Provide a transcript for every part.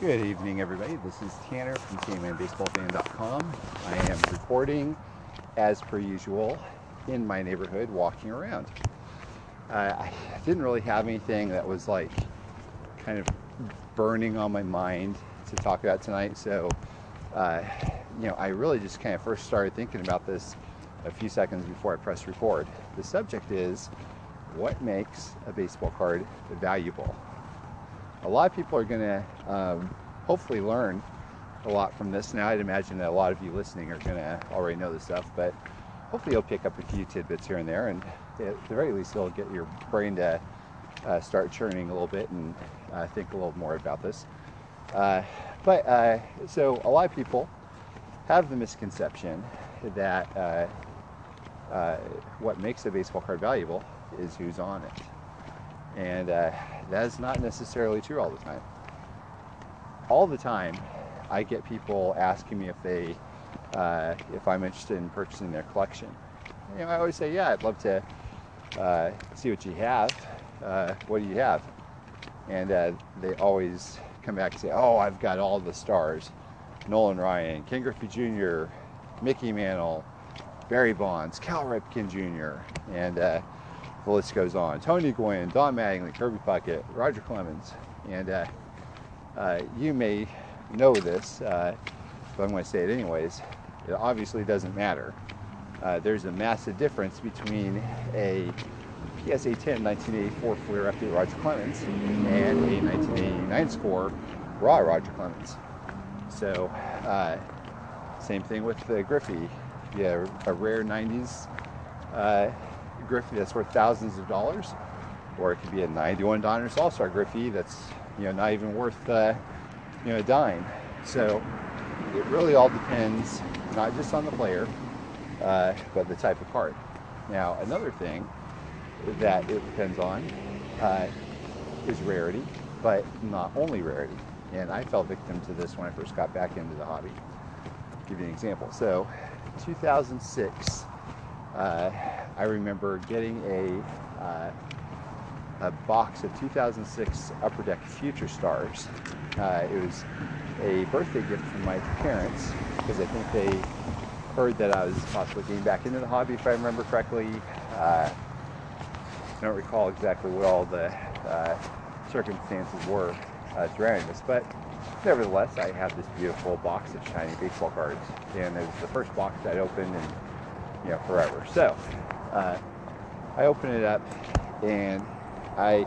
Good evening, everybody. This is Tanner from TNMBaseballFan.com. I am reporting, as per usual, in my neighborhood, walking around. Uh, I didn't really have anything that was like kind of burning on my mind to talk about tonight, so uh, you know, I really just kind of first started thinking about this a few seconds before I pressed record. The subject is what makes a baseball card valuable? A lot of people are going to um, hopefully learn a lot from this. Now, I'd imagine that a lot of you listening are going to already know this stuff, but hopefully you'll pick up a few tidbits here and there, and at the very least, it'll get your brain to uh, start churning a little bit and uh, think a little more about this. Uh, but uh, so a lot of people have the misconception that uh, uh, what makes a baseball card valuable is who's on it. And uh, that is not necessarily true all the time. All the time, I get people asking me if they, uh, if I'm interested in purchasing their collection. You know, I always say, yeah, I'd love to uh, see what you have. Uh, what do you have? And uh, they always come back and say, oh, I've got all the stars. Nolan Ryan, Ken Griffey Jr., Mickey Mantle, Barry Bonds, Cal Ripken Jr., and uh, the list goes on. Tony Gwynn, Don Mattingly, Kirby Puckett, Roger Clemens, and uh, uh, you may know this, uh, but I'm going to say it anyways. It obviously doesn't matter. Uh, there's a massive difference between a PSA 10 1984 Fleer update Roger Clemens and a 1989 score raw Roger Clemens. So, uh, same thing with the Griffey. Yeah, a rare 90s uh, Griffey that's worth thousands of dollars, or it could be a 91 Donruss All Star Griffey that's you know not even worth uh, you know a dime. So it really all depends not just on the player, uh, but the type of card. Now another thing that it depends on uh, is rarity, but not only rarity. And I fell victim to this when I first got back into the hobby. I'll give you an example. So 2006 uh, I remember getting a, uh, a box of 2006 Upper Deck Future Stars. Uh, it was a birthday gift from my parents because I think they heard that I was possibly getting back into the hobby, if I remember correctly. Uh, I don't recall exactly what all the uh, circumstances were uh, surrounding this, but nevertheless, I have this beautiful box of shiny baseball cards, and it was the first box I'd opened in you know forever. So uh, I open it up and I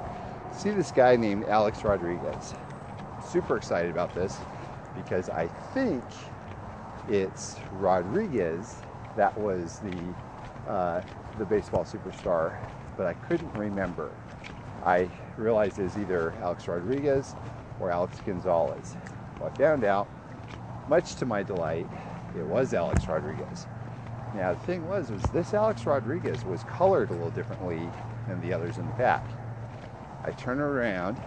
see this guy named Alex Rodriguez. Super excited about this because I think it's Rodriguez that was the uh, the baseball superstar, but I couldn't remember. I realized it was either Alex Rodriguez or Alex Gonzalez. Well, I found out, much to my delight, it was Alex Rodriguez. Now the thing was, was this Alex Rodriguez was colored a little differently than the others in the pack. I turn around,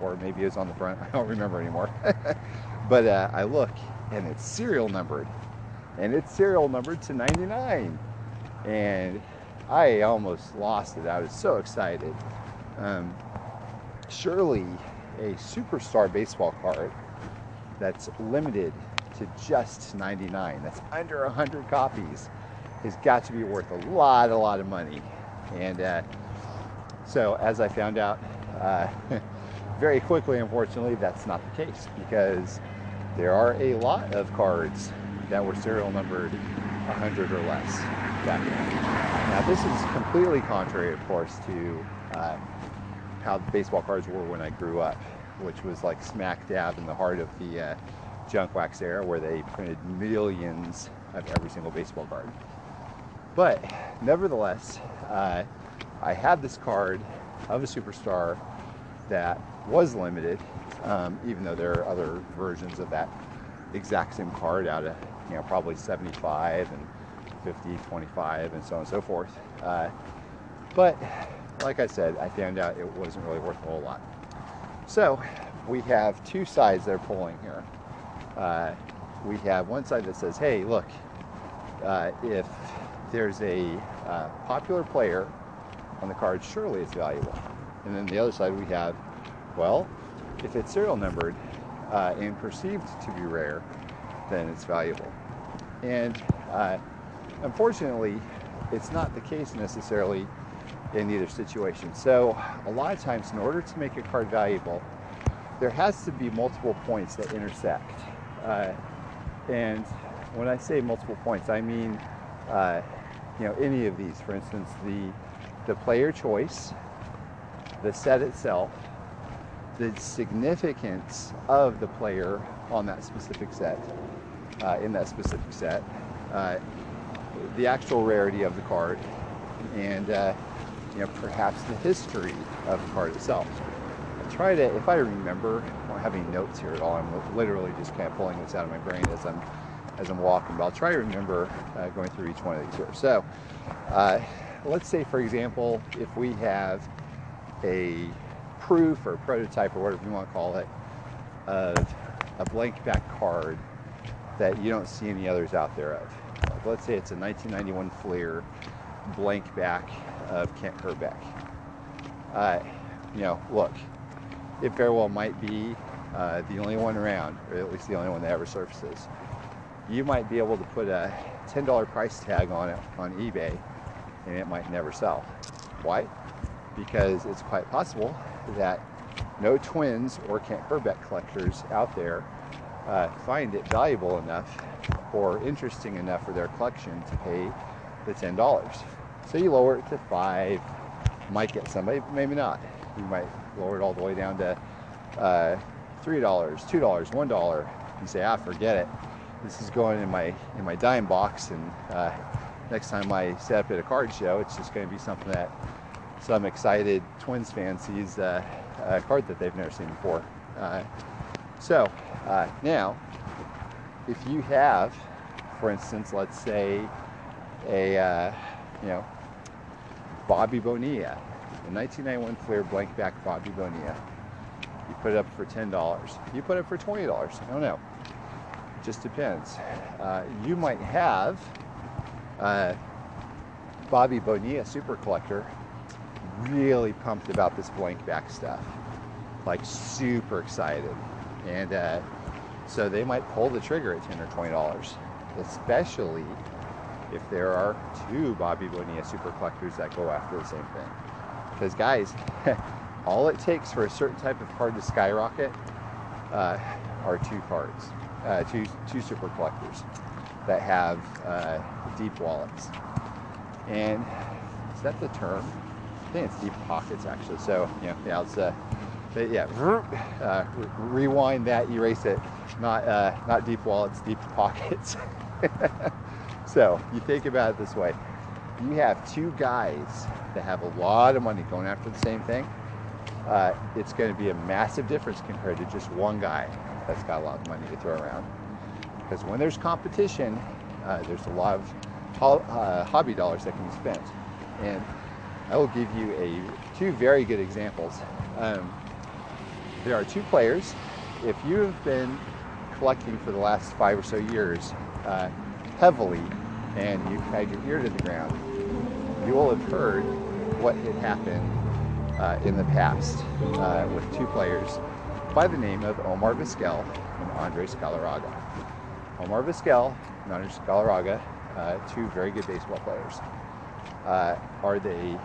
or maybe it was on the front. I don't remember anymore. but uh, I look, and it's serial numbered, and it's serial numbered to 99. And I almost lost it. I was so excited. Um, surely a superstar baseball card that's limited to just 99. That's under 100 copies. Has got to be worth a lot, a lot of money. And uh, so, as I found out uh, very quickly, unfortunately, that's not the case because there are a lot of cards that were serial numbered 100 or less back then. Now, this is completely contrary, of course, to uh, how baseball cards were when I grew up, which was like smack dab in the heart of the uh, junk wax era where they printed millions of every single baseball card. But nevertheless, uh, I had this card of a superstar that was limited, um, even though there are other versions of that exact same card out of you know probably 75 and 50, 25, and so on and so forth. Uh, but like I said, I found out it wasn't really worth a whole lot. So we have two sides that are pulling here uh, we have one side that says, hey, look, uh, if there's a uh, popular player on the card, surely it's valuable. And then the other side we have, well, if it's serial numbered, uh, and perceived to be rare, then it's valuable. And uh, unfortunately, it's not the case necessarily in either situation. So a lot of times, in order to make a card valuable, there has to be multiple points that intersect. Uh, and when I say multiple points, I mean, uh, you know, any of these. For instance, the the player choice, the set itself, the significance of the player on that specific set, uh, in that specific set, uh, the actual rarity of the card, and uh, you know perhaps the history of the card itself. Try to, if I remember, I don't have any notes here at all. I'm literally just kind of pulling this out of my brain as I'm as I'm walking, but I'll try to remember uh, going through each one of these here. So, uh, let's say, for example, if we have a proof or a prototype or whatever you want to call it of a blank back card that you don't see any others out there of. Like let's say it's a 1991 Fleer blank back of Kent Hrbek. Uh, you know, look, it very well might be uh, the only one around, or at least the only one that ever surfaces. You might be able to put a $10 price tag on it on eBay and it might never sell. Why? Because it's quite possible that no twins or Kent Hrbek collectors out there uh, find it valuable enough or interesting enough for their collection to pay the $10. So you lower it to five, might get somebody, but maybe not. You might lower it all the way down to uh, $3, $2, $1. You say, ah, forget it. This is going in my in my dime box and uh, next time I set up at a card show, it's just going to be something that some excited Twins fan sees uh, a card that they've never seen before. Uh, so uh, now, if you have, for instance, let's say a uh, you know Bobby Bonilla, a 1991 Fleer blank back Bobby Bonilla, you put it up for ten dollars. You put it up for twenty dollars. I don't know. It just depends. Uh, you might have uh, Bobby Bonilla, super collector, really pumped about this blank back stuff, like super excited, and uh, so they might pull the trigger at ten or twenty dollars, especially if there are two Bobby Bonilla super collectors that go after the same thing. Because guys, all it takes for a certain type of card to skyrocket uh, are two cards, uh, two two super collectors that have uh, deep wallets. And is that the term? I think it's deep pockets actually. So yeah, yeah, it's uh, yeah, uh, rewind that, erase it. Not uh, not deep wallets, deep pockets. so you think about it this way: you have two guys that have a lot of money going after the same thing. Uh, it's going to be a massive difference compared to just one guy that's got a lot of money to throw around. Because when there's competition, uh, there's a lot of ho- uh, hobby dollars that can be spent. And I will give you a two very good examples. Um, there are two players. If you have been collecting for the last five or so years uh, heavily and you've had your ear to the ground, you will have heard what had happened uh, in the past uh, with two players by the name of Omar Vizquel and Andres Galarraga. Omar Vizquel and Andres Galarraga, uh, two very good baseball players. Uh, are they,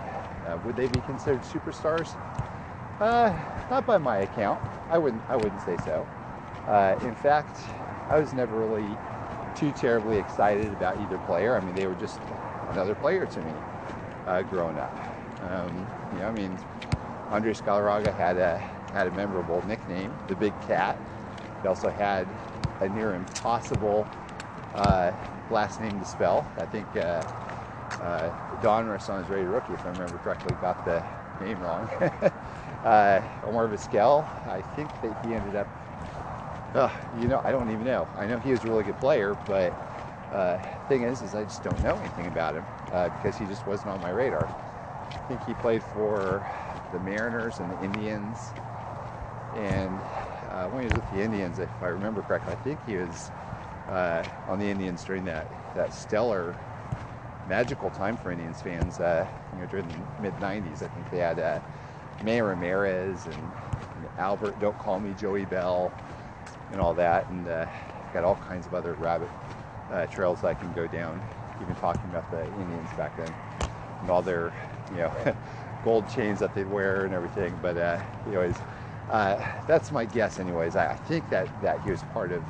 uh, would they be considered superstars? Uh, not by my account. I wouldn't, I wouldn't say so. In fact, I was never really too terribly excited about either player. I mean, they were just another player to me uh, growing up. Um, you know, I mean, Andres Galarraga had a had a memorable nickname, the Big Cat. He also had a near impossible uh, last name to spell. I think uh, uh, Donruss on his rated rookie, if I remember correctly, got the name wrong. uh, Omar Vizquel, I think that he ended up, uh, you know, I don't even know. I know he was a really good player, but uh, thing is, is I just don't know anything about him uh, because he just wasn't on my radar. I think he played for the Mariners and the Indians, and uh, when he was with the Indians, if I remember correctly, I think he was uh, on the Indians during that, that stellar, magical time for Indians fans. Uh, you know, during the mid '90s, I think they had uh, Manny Ramirez and, and Albert. Don't call me Joey Belle. and all that, and uh, got all kinds of other rabbit uh, trails I can go down. Even talking about the Indians back then and all their, you know, gold chains that they'd wear and everything. But uh, anyways, uh, that's my guess. Anyways, I, I think that that he was part of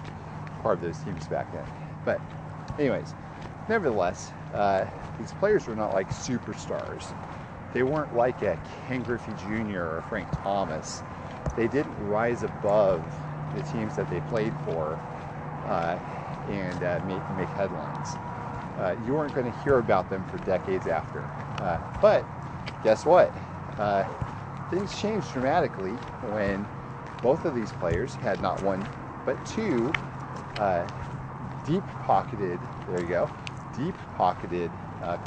part of those teams back then. But anyways, nevertheless, uh, these players were not like superstars. They weren't like a Ken Griffey Jr. or Frank Thomas. They didn't rise above the teams that they played for uh, and uh, make, make headlines. Uh, you weren't going to hear about them for decades after. Uh, but guess what? Uh, things changed dramatically when both of these players had not one but two uh, deep pocketed, there you go, deep pocketed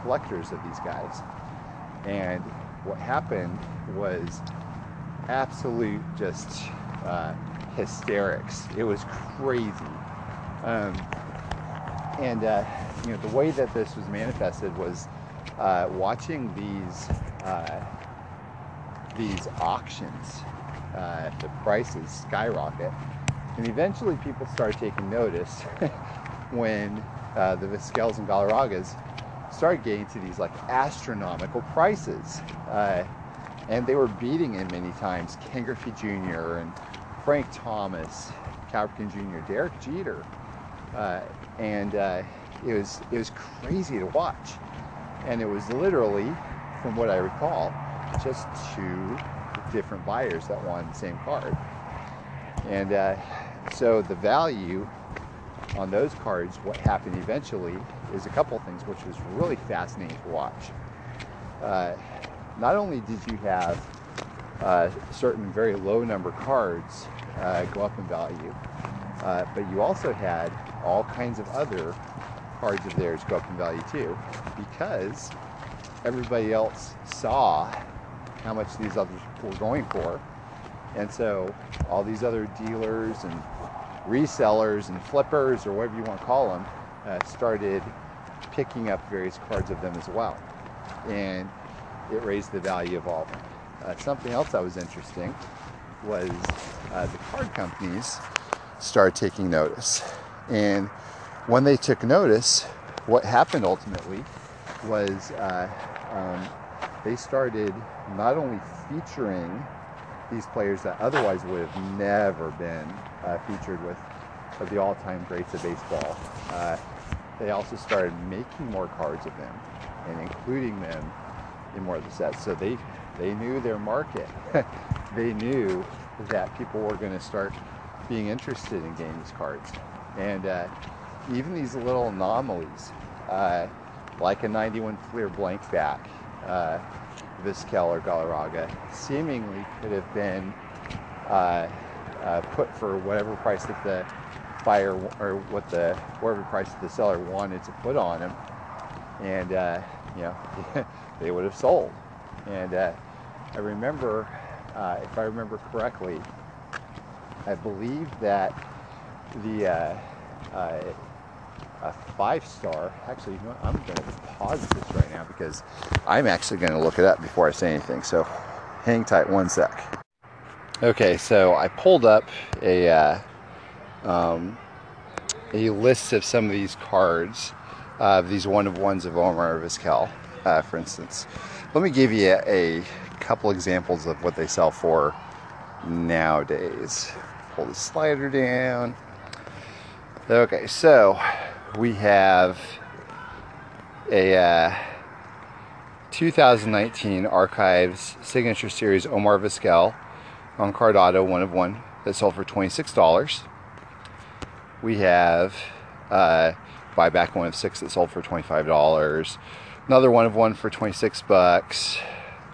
collectors of these guys. And what happened was absolute just uh, hysterics. It was crazy. Um, and uh, you know the way that this was manifested was uh, watching these uh, these auctions. Uh, the prices skyrocket, and eventually people started taking notice when uh, the Vizquels and Galarragas started getting to these like astronomical prices. Uh, and they were beating him many times. Ken Griffey Jr. and Frank Thomas, Cal Ripken Jr., Derek Jeter. Uh, and uh, it was it was crazy to watch. And it was literally, from what I recall, just two different buyers that won the same card. And uh, so the value on those cards, what happened eventually is a couple things, which was really fascinating to watch. Uh, not only did you have uh, certain very low number cards uh, go up in value, uh, but you also had all kinds of other cards of theirs go up in value too, because everybody else saw how much these others were going for. And so all these other dealers and resellers and flippers or whatever you want to call them uh, started picking up various cards of them as well. And it raised the value of all of them. Uh, something else that was interesting was uh, the card companies started taking notice. And when they took notice, what happened ultimately was uh, um, they started not only featuring these players that otherwise would have never been uh, featured with of the all-time greats of baseball. Uh, they also started making more cards of them and including them in more of the sets. So they they knew their market. they knew that people were going to start being interested in getting these cards, and uh, even these little anomalies, uh, like a 91 Fleer blank back, uh, or Galarraga, seemingly could have been uh, uh, put for whatever price that the buyer or what the whatever price the seller wanted to put on them, and uh, you know they would have sold. And uh, I remember, if I remember correctly, I believe that the uh, a five star. Actually, you know? I'm going to pause this right now because I'm actually going to look it up before I say anything. So hang tight one sec. Okay, so I pulled up a uh, um, a list of some of these cards, uh, these one of ones of Omar Vizquel, uh, for instance. Let me give you a, a, couple examples of what they sell for nowadays. Pull the slider down. Okay, so we have a uh, 2019 Archives Signature Series Omar Vizquel on Card Auto, one of one, that sold for $26 we have uh, buyback one of six that sold for $25 another one of one for 26 bucks.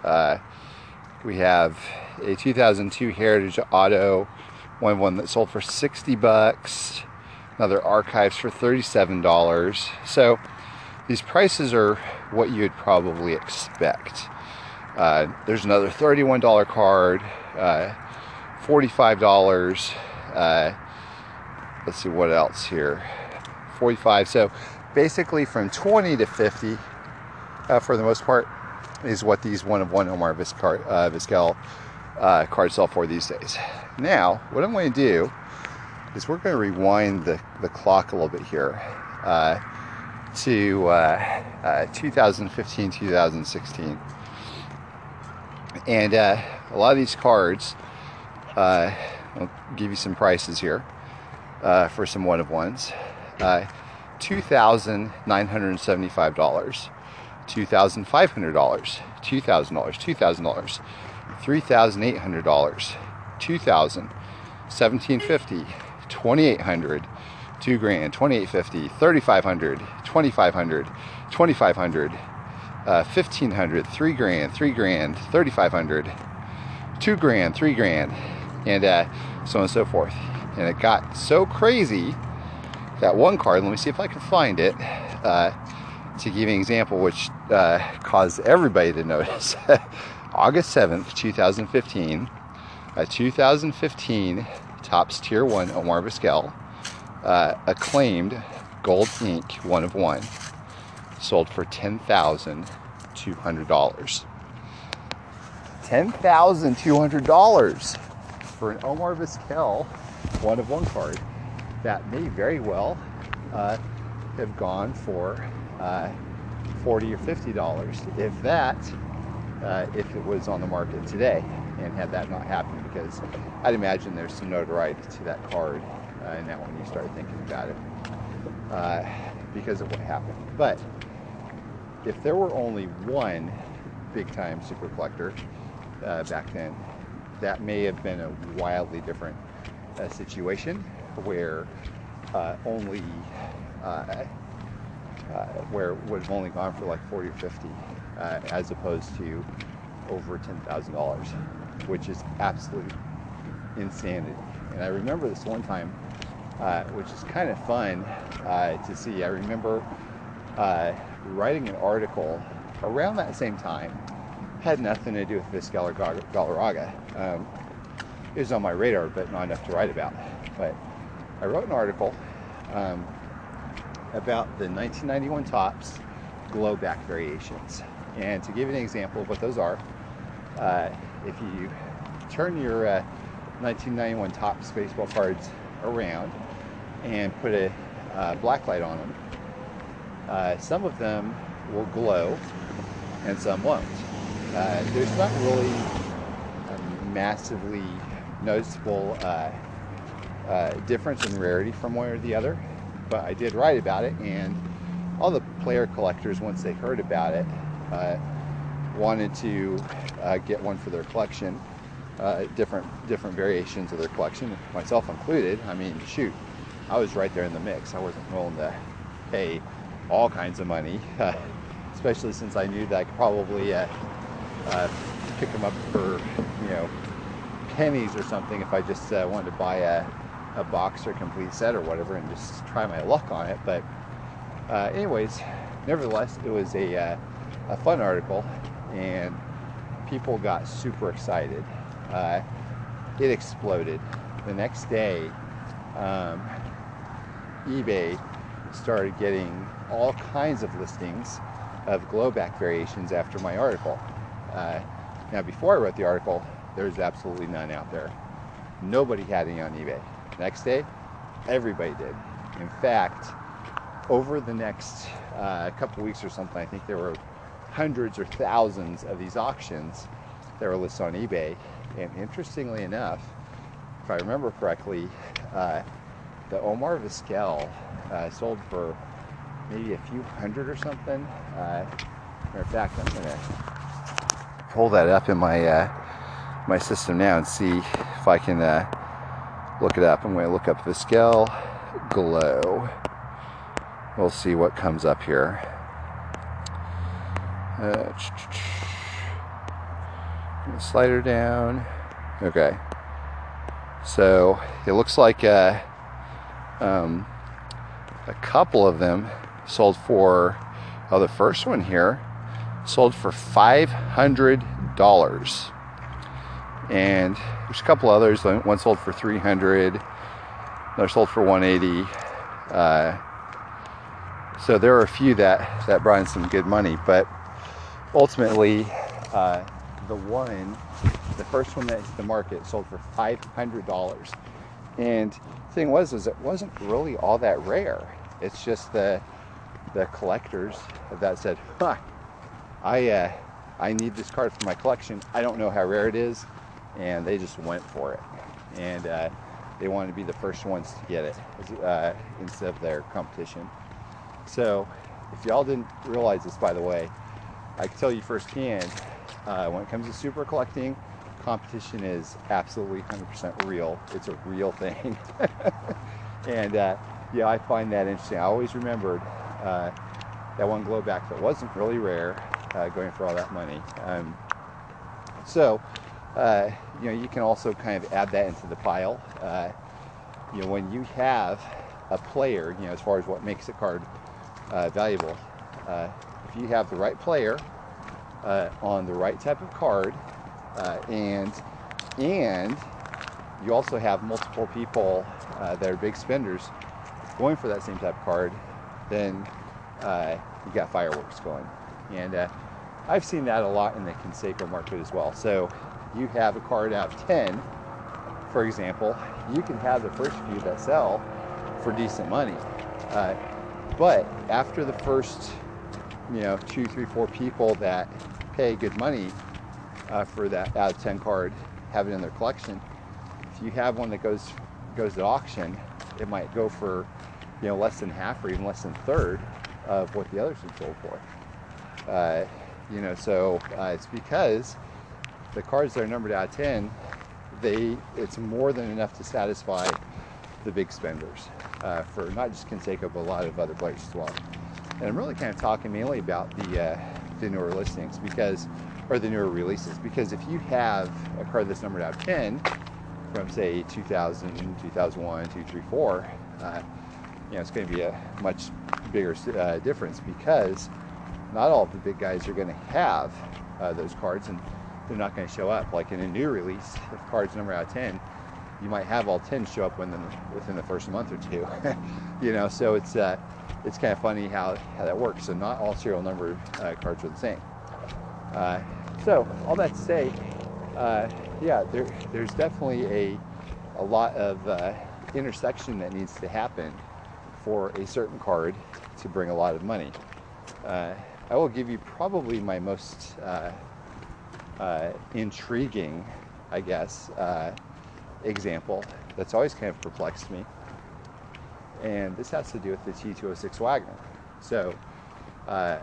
Uh, we have a 2002 heritage auto one of one that sold for 60 bucks another archives for $37 so these prices are what you'd probably expect. Uh, there's another $31 card uh, $45 let's see what else here. 45 so basically from 20 to 50 uh, for the most part is what these one of one Omar Vizcar, uh, Vizquel uh, cards sell for these days. Now what I'm going to do is we're going to rewind the, the clock a little bit here uh, to uh, uh 2015, 2016. And uh, a lot of these cards, uh, I'll give you some prices here for some one of ones. $2,975, $2,500, $2,000, $2,000, $3,800, 2000 1750 2800 2 grand 2850 3500 2500 2500 uh, 1500 3 grand 3 grand 3500 2 grand 3 grand and uh, so on and so forth. And it got so crazy that one card let me see if i can find it uh, to give you an example which uh, caused everybody to notice. August 7th 2015 a 2015 Topps Tier 1 Omar Vizquel, uh, acclaimed gold ink one of one, sold for $10,200. $10,200 for an Omar Vizquel one of one card. That may very well uh, have gone for uh, 40 or $50, if that, uh, if it was on the market today and had that not happened because I'd imagine there's some notoriety to that card uh, that when you start thinking about it uh, because of what happened. But if there were only one big time super collector uh, back then, that may have been a wildly different uh, situation where uh, only uh, where would have only gone for like 40 or 50 as opposed to over $10,000 which is absolute insanity. And I remember this one time, uh, which is kind of fun uh, to see. I remember uh, writing an article around that same time, had nothing to do with or Galarraga. Um, it was on my radar, but not enough to write about. But I wrote an article um, about the 1991 Topps glow back variations. And to give you an example of what those are, uh, if you turn your uh, 1991 Topps baseball cards around and put a uh, black light on them, uh, some of them will glow and some won't. Uh, there's not really a massively noticeable uh, uh, difference in rarity from one or the other, but I did write about it, and all the player collectors, once they heard about it, wanted to uh, get one for their collection, uh, different different variations of their collection, myself included. I mean, shoot, I was right there in the mix. I wasn't willing to pay all kinds of money, uh, especially since I knew that I could probably uh, uh, pick them up for you know pennies or something if I just uh, wanted to buy a, a box or complete set or whatever and just try my luck on it. But anyways, nevertheless, it was a a fun article and people got super excited. Uh, it exploded. The next day, um, eBay started getting all kinds of listings of glowback variations after my article. Uh, now, before I wrote the article, there was absolutely none out there. Nobody had any on eBay. Next day, everybody did. In fact, over the next uh, couple weeks or something, I think there were hundreds or thousands of these auctions that were listed on eBay. And interestingly enough, if I remember correctly, uh, the Omar Vizquel uh, sold for maybe a few hundred or something. Uh, matter of fact, I'm gonna pull that up in my uh, my system now and see if I can uh, look it up. I'm going to look up Vizquel Glow. We'll see what comes up here. Slider down. Okay. So it looks like uh, um, a couple of them sold for, oh, the first one here sold for $500. And there's a couple others. One sold for 300 another sold for 180 uh, so there are a few that that brought in some good money but ultimately, uh, the one, the first one that hit the market sold for $500. And thing was, is it wasn't really all that rare. It's just the the collectors that said, huh, I uh, I need this card for my collection. I don't know how rare it is, and they just went for it, and uh, they wanted to be the first ones to get it uh, instead of their competition. So, if y'all didn't realize this, by the way, I can tell you firsthand. Uh, when it comes to super collecting, competition is absolutely 100% real. It's a real thing, and uh, yeah, I find that interesting. I always remembered uh, that one glowback that wasn't really rare, uh, going for all that money. Um, so, uh, you know, you can also kind of add that into the pile. Uh, you know, when you have a player, you know, as far as what makes a card valuable, if you have the right player on the right type of card, and and you also have multiple people that are big spenders going for that same type of card, then uh, you got fireworks going. And uh, I've seen that a lot in the Canseco market as well. So you have a card out of 10, for example, you can have the first few that sell for decent money. Uh, but after the first, you know, two, three, four people that pay good money uh, for that out of 10 card, have it in their collection, if you have one that goes goes to auction, it might go for you know less than half or even less than third of what the others have sold for. Uh, you know, so uh, it's because the cards that are numbered out of 10, they it's more than enough to satisfy the big spenders uh, for not just Canseco but a lot of other players as well. And I'm really kind of talking mainly about the uh, the newer listings because, or the newer releases, because if you have a card that's numbered out of 10 from say 2000, 2001, 2, 3, 4, uh, you know, it's going to be a much bigger uh, difference because not all of the big guys are going to have uh, those cards and they're not going to show up. Like in a new release, if cards number out of 10, you might have all 10 show up within, within the first month or two. you know, so it's uh, it's kind of funny how, how that works. So not all serial number uh, cards are the same. Uh, so all that to say, uh, yeah, there, there's definitely a, a lot of uh, intersection that needs to happen for a certain card to bring a lot of money. Uh, I will give you probably my most intriguing, I guess, example that's always kind of perplexed me. And this has to do with the T206 Wagner. So, uh,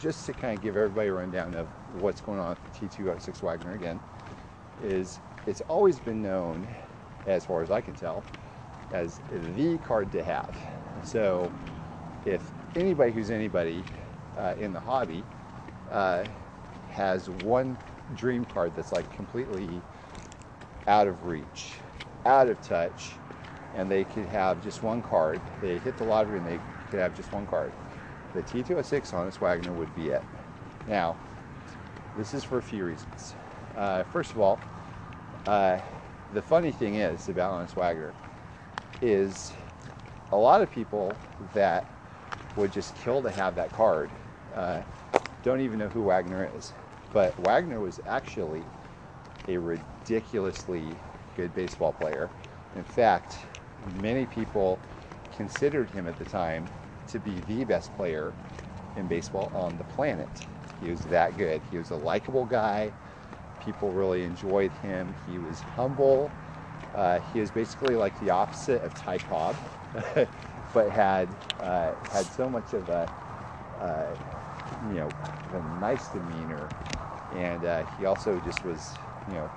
just to kind of give everybody a rundown of what's going on with the T206 Wagner again, is it's always been known, as far as I can tell, as the card to have. So if anybody who's anybody uh, in the hobby uh, has one dream card that's like completely out of reach, out of touch, and they could have just one card, they hit the lottery and they could have just one card. The T206 Honus Wagner would be it. Now, this is for a few reasons. Uh, first of all, uh, the funny thing is about Honus Wagner is a lot of people that would just kill to have that card uh, don't even know who Wagner is. But Wagner was actually a ridiculously good baseball player. In fact, many people considered him at the time to be the best player in baseball on the planet. He was that good. He was a likable guy. People really enjoyed him. He was humble. Uh, he was basically like the opposite of Ty Cobb, but had uh, had so much of a uh, you know a nice demeanor, and uh, he also just was you know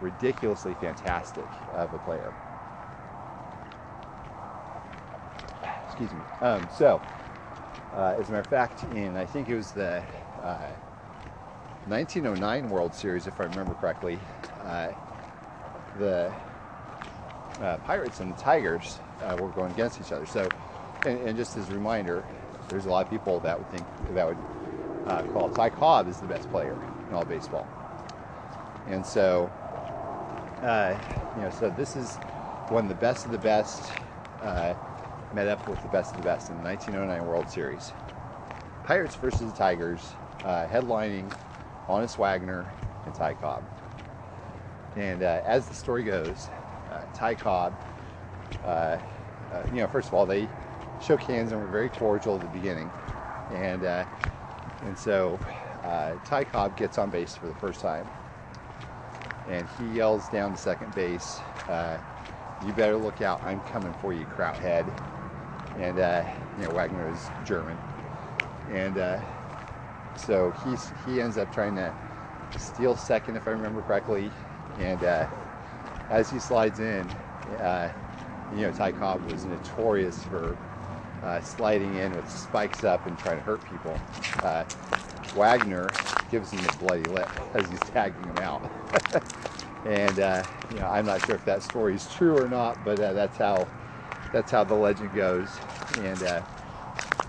ridiculously fantastic of a player. Excuse me. Um, so, uh, as a matter of fact, in I think it was the 1909 uh, World Series, if I remember correctly, the uh, Pirates and the Tigers uh, were going against each other. So, and, and, just as a reminder, there's a lot of people that would think that would uh, call Ty Cobb is the best player in all baseball. And so, uh, you know, so this is one of the best of the best uh, met up with the best of the best in the 1909 World Series. Pirates versus the Tigers, uh, headlining Honus Wagner and Ty Cobb. And as the story goes, uh, Ty Cobb uh, uh, you know, first of all, they shook hands and were very cordial at the beginning, and uh, and so uh, Ty Cobb gets on base for the first time, and he yells down to second base, uh, "You better look out! I'm coming for you, Krauthead." And uh, you know, Wagner is German, and uh, so he's he ends up trying to steal second, if I remember correctly, and uh, as he slides in, uh, you know, Ty Cobb was notorious for uh, sliding in with spikes up and trying to hurt people. Wagner gives him a bloody lip as he's tagging him out. and uh, you know, I'm not sure if that story is true or not, but uh, that's how that's how the legend goes. And uh,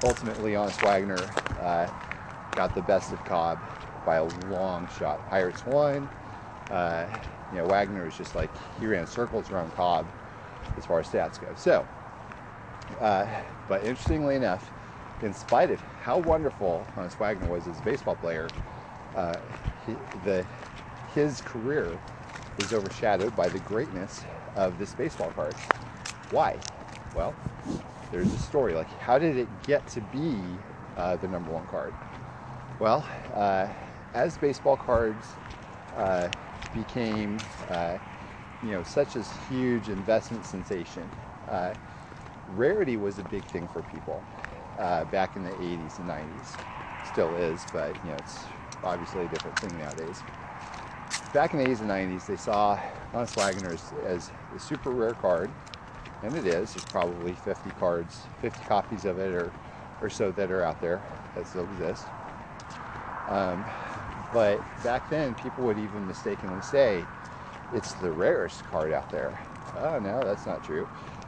ultimately, Honus Wagner uh, got the best of Cobb by a long shot. Pirates won. Uh, you know, Wagner was just like he ran circles around Cobb as far as stats go. So, uh, but interestingly enough, in spite of how wonderful Honus Wagner was as a baseball player, he, the his career is overshadowed by the greatness of this baseball card. Why? Well, there's a story. Like, how did it get to be uh, the number one card? Well, uh, as baseball cards uh, became, uh, you know, such a huge investment sensation, uh, rarity was a big thing for people uh, back in the 80s and 90s. Still is, but you know, it's obviously a different thing nowadays. Back in the 80s and 90s, they saw Wagner as, as a super rare card, and it is. There's probably 50 cards, 50 copies of it, or or so that are out there that still exist. Um, but back then, people would even mistakenly say it's the rarest card out there. Oh no, that's not true.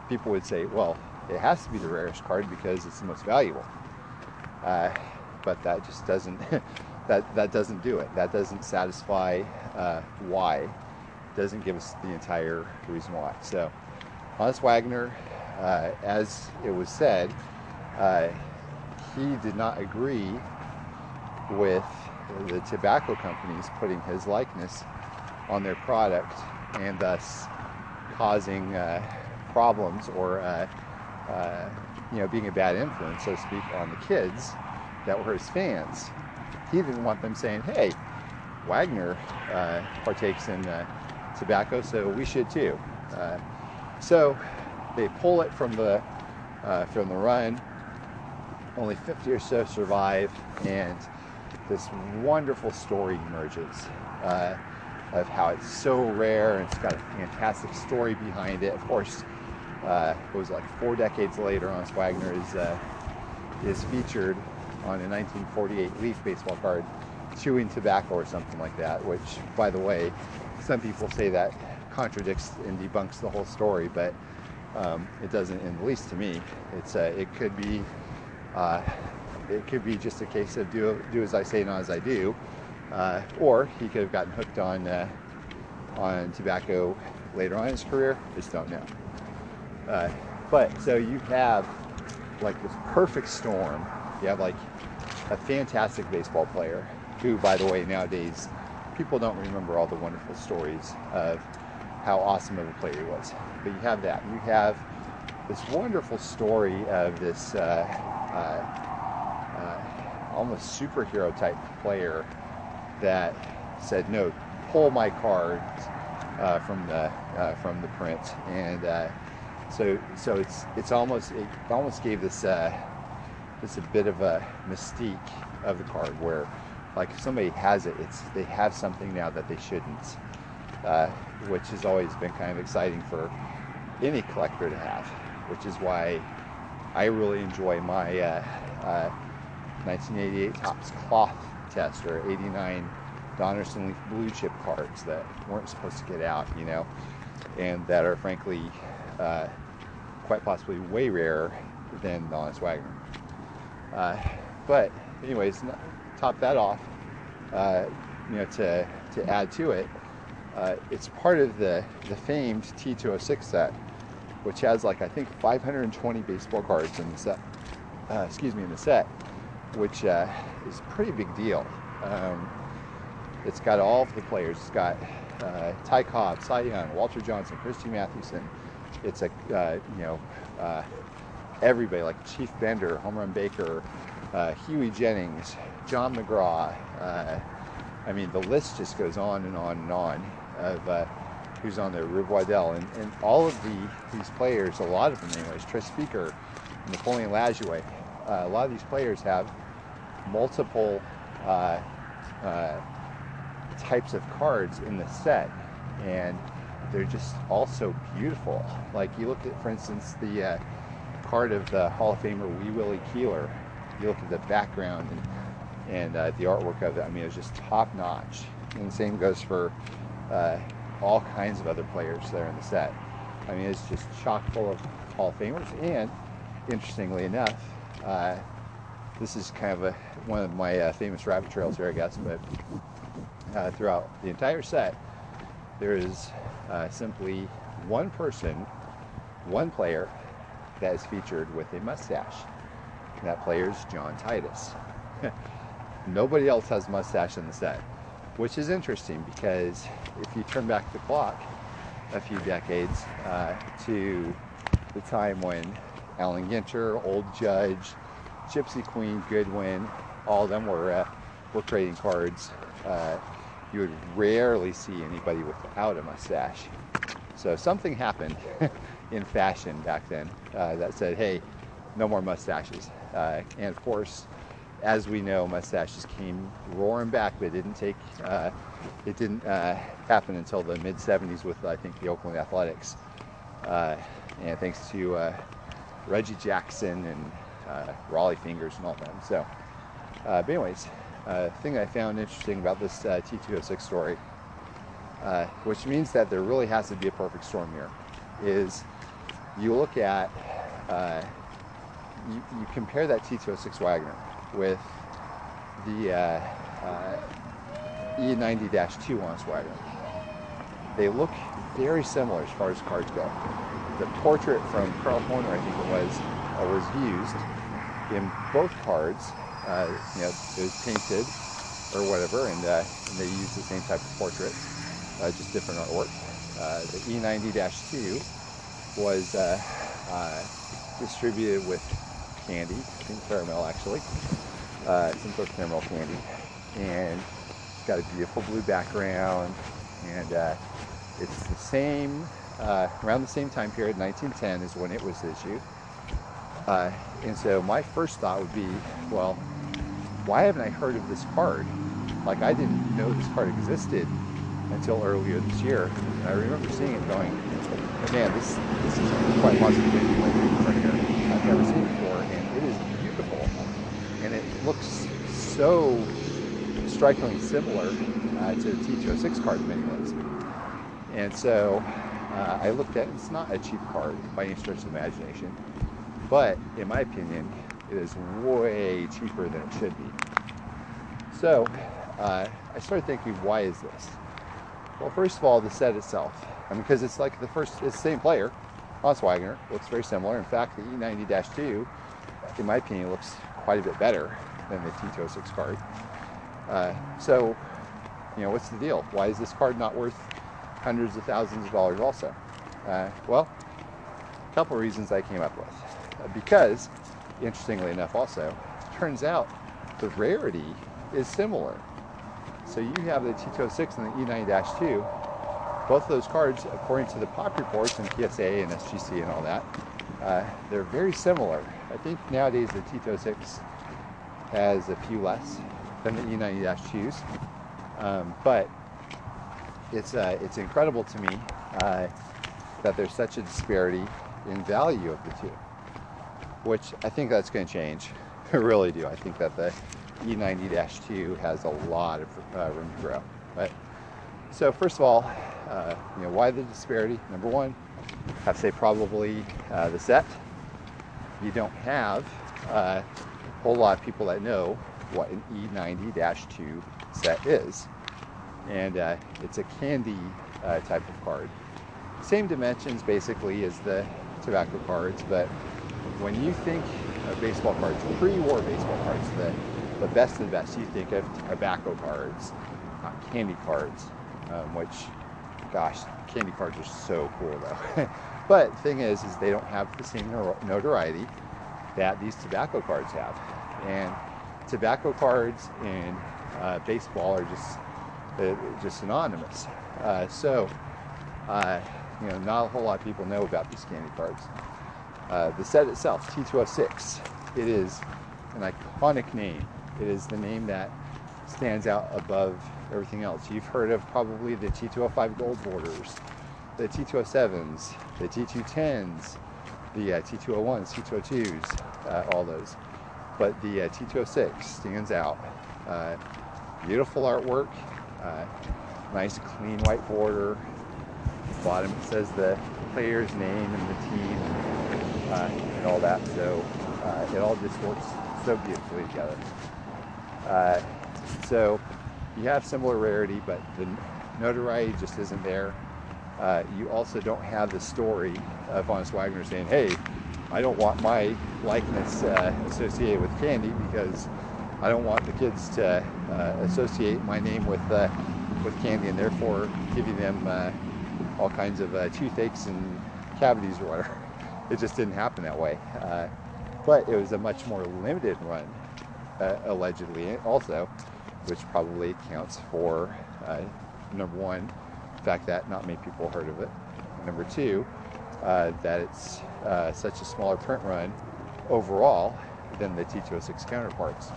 People would say, well, it has to be the rarest card because it's the most valuable. Uh, but that just doesn't that that doesn't do it. That doesn't satisfy uh, why. Doesn't give us the entire reason why. So, Honus Wagner, uh, as it was said, uh, he did not agree with the tobacco companies putting his likeness on their product and thus causing uh, problems or uh, uh, you know being a bad influence, so to speak, on the kids that were his fans. He didn't want them saying, "Hey, Wagner uh, partakes in uh, tobacco, so we should too." Uh, so they pull it from the from the run. Only 50 or so survive, and this wonderful story emerges uh, of how it's so rare and it's got a fantastic story behind it. Of course, uh, it was like four decades later Honus Wagner is, uh, is featured on a 1948 Leaf baseball card, chewing tobacco or something like that, which, by the way, some people say that contradicts and debunks the whole story, but um, it doesn't in the least to me. It's, uh, it could be uh, it could be just a case of do do as I say, not as I do, uh, or he could have gotten hooked on uh, on tobacco later on in his career. Just don't know. Uh, but so you have like this perfect storm. You have like a fantastic baseball player who, by the way, nowadays people don't remember all the wonderful stories of how awesome of a player he was. But you have that. You have this wonderful story of this uh, uh, almost superhero type player that said, "No, pull my cards uh, from the uh, from the print," and uh, so so it's it's almost it almost gave this uh, this a bit of a mystique of the card where like if somebody has it, it's they have something now that they shouldn't, uh, which has always been kind of exciting for any collector to have, which is why I really enjoy my uh, 1988 Topps cloth test or 89 Donruss Leaf blue chip cards that weren't supposed to get out, you know, and that are frankly uh, quite possibly way rarer than the Honus Wagner. Uh, but anyways, top that off, uh, you know, to, to add to it, uh, it's part of the, the famed T206 set, which has like, I think 520 baseball cards in the set, uh, excuse me, in the set which uh, is a pretty big deal. Um, it's got all of the players. It's got uh, Ty Cobb, Cy Young, Walter Johnson, Christy Mathewson, it's a uh, you know everybody like Chief Bender, Home Run Baker, Hughie Jennings, John McGraw. Uh, I mean, the list just goes on and on and on of uh, who's on there. Rube Waddell and, and all of the these players, a lot of them anyways. Tris Speaker, Napoleon Lajoie. Uh, a lot of these players have multiple types of cards in the set, and they're just also beautiful. Like you look at, for instance, the uh, card of the Hall of Famer Wee Willie Keeler. You look at the background and, and uh, the artwork of it. I mean, it's just top notch. And the same goes for uh, all kinds of other players there in the set. I mean, it's just chock full of Hall of Famers. And interestingly enough, uh, this is kind of a, one of my uh, famous rabbit trails here, I guess, but uh, throughout the entire set, there is uh, simply one person, one player that is featured with a mustache. And that player is John Titus. Nobody else has mustache in the set, which is interesting because if you turn back the clock a few decades uh, to the time when Allen Ginter, Old Judge, Gypsy Queen, Goodwin, all of them were uh, were trading cards. Uh, you would rarely see anybody without a mustache. So something happened in fashion back then uh, that said, hey, no more mustaches. Uh, and of course, as we know, mustaches came roaring back, but it didn't take, uh, it didn't uh, happen until the mid 70s with, I think, the Oakland Athletics. Uh, and thanks to uh, Reggie Jackson and Rollie Fingers and all them. So, but anyways, uh, thing I found interesting about this uh, T206 story, uh, which means that there really has to be a perfect storm here, is you look at, uh, you, you, compare that T206 Wagner with the uh, uh, E90-2 on Wagner. They look very similar as far as cards go. The portrait from Carl Horner, I think it was, was used in both cards uh, you know, it was painted or whatever, and, uh, and they used the same type of portrait, uh, just different artwork. Uh, the E90-2 was uh, uh, distributed with candy, pink caramel actually, some sort of caramel candy, and it's got a beautiful blue background, and uh, it's the same, uh, around the same time period, 1910 is when it was issued. Uh, and so my first thought would be, well, why haven't I heard of this card? Like I didn't know this card existed until earlier this year. And I remember seeing it going, man, this this is quite possibly right here. I've never seen it before, and it is beautiful. And it looks so strikingly similar uh, to the T206 card in many ways. And so uh, I looked at it. It's not a cheap card by any stretch of imagination, but in my opinion, it is way cheaper than it should be. So uh, I started thinking, why is this? Well, first of all, the set itself. I mean, because it's like the first, it's the same player, Honus looks very similar. In fact, the E90-2, in my opinion, looks quite a bit better than the T206 card. Uh, so, you know, what's the deal? Why is this card not worth hundreds of thousands of dollars also? Uh, well, a couple reasons I came up with. Uh, because interestingly enough also, turns out the rarity is similar. So you have the T206 and the E90-2. Both of those cards, according to the pop reports and PSA and SGC and all that, uh, they're very similar. I think nowadays the T206 has a few less than the E90-2s, um, but it's uh, it's incredible to me uh, that there's such a disparity in value of the two which I think that's going to change. I really do. I think that the E90-2 has a lot of uh, room to grow. But so first of all, uh, you know, why the disparity? Number one, I have to say probably uh, the set. You don't have uh, whole lot of people that know what an E90-2 set is, and uh, it's a candy uh, type of card. Same dimensions basically as the tobacco cards, but when you think of baseball cards, pre-war baseball cards, the, the best of the best, you think of tobacco cards, uh, candy cards, um, which gosh, candy cards are so cool though. but thing is, is they don't have the same notoriety that these tobacco cards have. And tobacco cards and uh, baseball are just uh, just synonymous. Uh, so, uh, you know, not a whole lot of people know about these candy cards. Uh, the set itself, T206, it is an iconic name. It is the name that stands out above everything else. You've heard of probably the T205 gold borders, the T207s, the T210s, the uh, T201s, T202s, uh, all those. But the uh, T206 stands out. Uh, beautiful artwork, uh, nice clean white border. Bottom it says the player's name and the team uh, and all that. So it all just works so beautifully together. so you have similar rarity, but the notoriety just isn't there. Uh, you also don't have the story of Honus Wagner saying, hey, I don't want my likeness uh, associated with candy because I don't want the kids to uh, associate my name with uh, with candy and therefore giving them uh, all kinds of uh, toothaches and cavities or whatever. It just didn't happen that way. but it was a much more limited run, allegedly, also which probably accounts for uh, number one, the fact that not many people heard of it. Number two, uh, that it's uh, such a smaller print run overall than the T206 counterparts.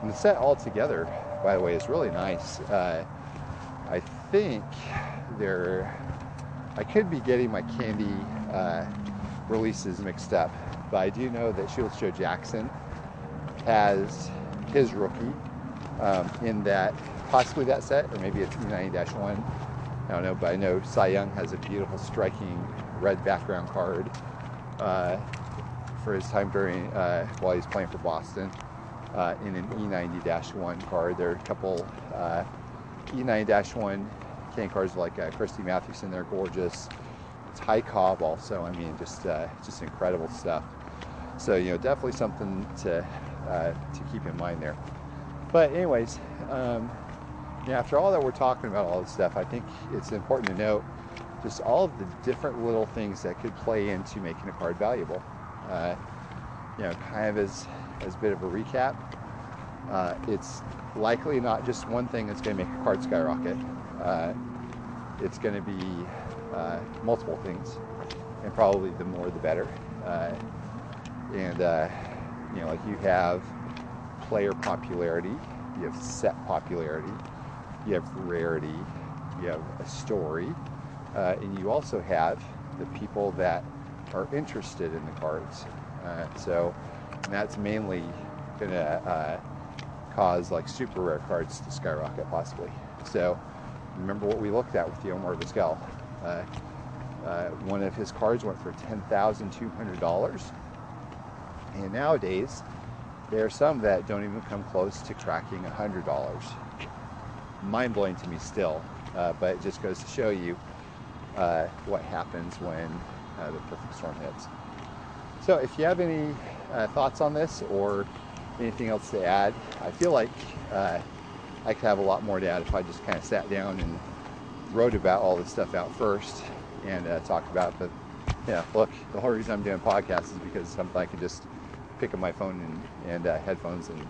And the set altogether, by the way, is really nice. Uh, I think there, I could be getting my candy uh, releases mixed up, but I do know that Shoeless Joe Jackson has his rookie um, in that possibly that set, or maybe it's E90-1. I don't know, but I know Cy Young has a beautiful, striking red background card uh, for his time during uh, while he's playing for Boston uh, in an E90-1 car. There are a couple uh, E90-1 can cars like uh, Christy Mathewson. They're gorgeous. Ty Cobb also. I mean, just uh, just incredible stuff. So you know, definitely something to to keep in mind there. But anyways, um, yeah, after all that we're talking about all this stuff, I think it's important to note just all of the different little things that could play into making a card valuable. Uh, you know, kind of as as a bit of a recap, uh, it's likely not just one thing that's going to make a card skyrocket. Uh, it's going to be uh, multiple things, and probably the more the better. Uh, and uh, you know, like you have player popularity, you have set popularity, you have rarity, you have a story, uh, and you also have the people that are interested in the cards. Uh, so that's mainly going to uh, cause like super rare cards to skyrocket possibly. So remember what we looked at with Omar Vizquel. Uh, uh, one of his cards went for $10,200. And nowadays, there are some that don't even come close to cracking $100. Mind blowing to me still, uh, but it just goes to show you uh, what happens when uh, the perfect storm hits. So, if you have any uh, thoughts on this or anything else to add, I feel like uh, I could have a lot more to add if I just kind of sat down and wrote about all this stuff out first and uh, talked about. it. But yeah, look, the whole reason I'm doing podcasts is because something I can just pick up my phone and, and uh, headphones and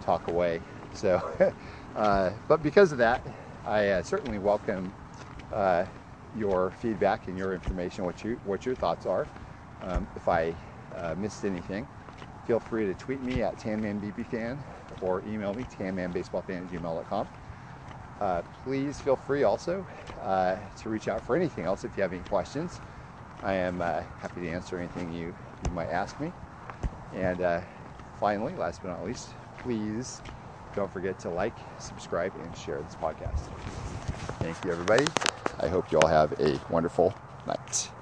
talk away. So, but because of that, I certainly welcome uh, your feedback and your information, what you what your thoughts are. Um, if I uh, missed anything, feel free to tweet me at tanmanbbfan or email me tanmanbaseballfan at gmail.com. Uh, please feel free also uh, to reach out for anything else if you have any questions. I am uh, happy to answer anything you, you might ask me. And uh, finally, last but not least, please don't forget to like, subscribe, and share this podcast. Thank you, everybody. I hope you all have a wonderful night.